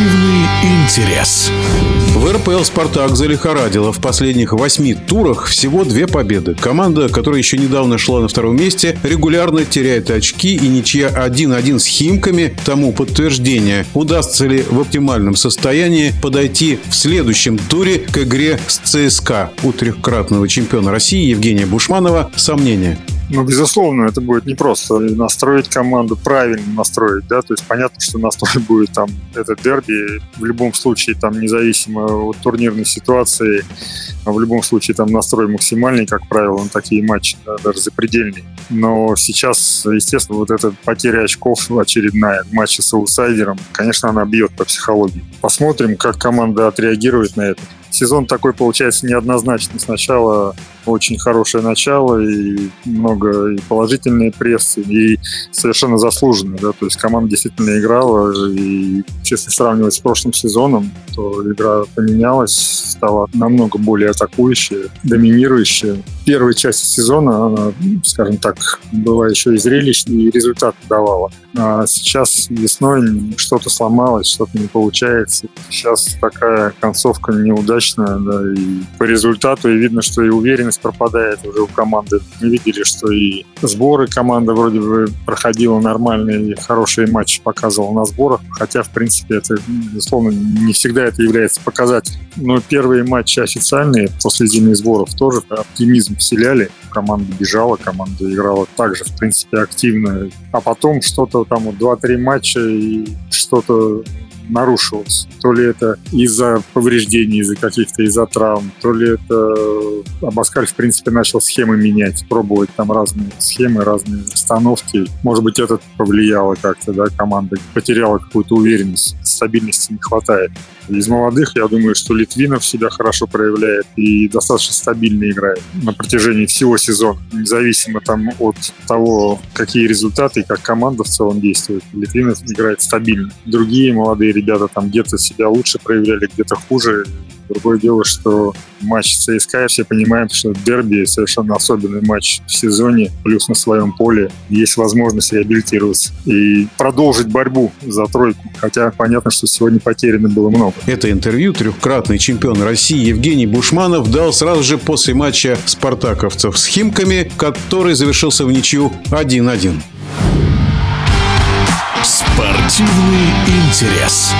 Спортивный интерес. В РПЛ «Спартак» залихорадило. В последних восьми турах всего две победы. Команда, которая еще недавно шла на втором месте, регулярно теряет очки и ничья 1-1 с «Химками» тому подтверждение. Удастся ли в оптимальном состоянии подойти в следующем туре к игре с ЦСКА? У трехкратного чемпиона России Евгения Бушманова сомнения. Ну, безусловно, это будет непросто. Настроить команду правильно настроить, да, то есть понятно, что настрой будет там, это дерби, в любом случае, там, независимо от турнирной ситуации, в любом случае, там, настрой максимальный, как правило, на такие матчи, да, даже запредельный. Но сейчас, естественно, вот эта потеря очков очередная в матче с аутсайдером, конечно, она бьет по психологии. Посмотрим, как команда отреагирует на это сезон такой получается неоднозначный. Сначала очень хорошее начало и много и положительной прессы, и совершенно заслуженно. Да? То есть команда действительно играла, и если сравнивать с прошлым сезоном, то игра поменялась, стала намного более атакующая, доминирующая. Первая часть сезона, она, скажем так, была еще и зрелищной, и результат давала. А сейчас весной что-то сломалось, что-то не получается. Сейчас такая концовка неудачная, да, и по результату и видно, что и уверенность пропадает уже у команды. Мы видели, что и сборы команда вроде бы проходила нормальные, хорошие матчи показывала на сборах, хотя, в принципе, это, безусловно, не всегда это является показателем. Но первые матчи официальные после зимних сборов тоже оптимизм вселяли. Команда бежала, команда играла также, в принципе, активно. А потом что-то там вот 2-3 матча и что-то нарушилось. То ли это из-за повреждений, из-за каких-то из-за травм, то ли это Абаскаль, в принципе, начал схемы менять, пробовать там разные схемы, разные установки. Может быть, это повлияло как-то, да, команда потеряла какую-то уверенность, стабильности не хватает. Из молодых, я думаю, что Литвинов себя хорошо проявляет и достаточно стабильно играет на протяжении всего сезона, независимо там от того, какие результаты и как команда в целом действует. Литвинов играет стабильно. Другие молодые ребята там где-то себя лучше проявляли, где-то хуже. Другое дело, что матч ЦСКА, все понимаем, что дерби совершенно особенный матч в сезоне, плюс на своем поле есть возможность реабилитироваться и продолжить борьбу за тройку. Хотя понятно, что сегодня потеряно было много. Это интервью трехкратный чемпион России Евгений Бушманов дал сразу же после матча спартаковцев с Химками, который завершился в ничью 1-1. Спортивный интерес.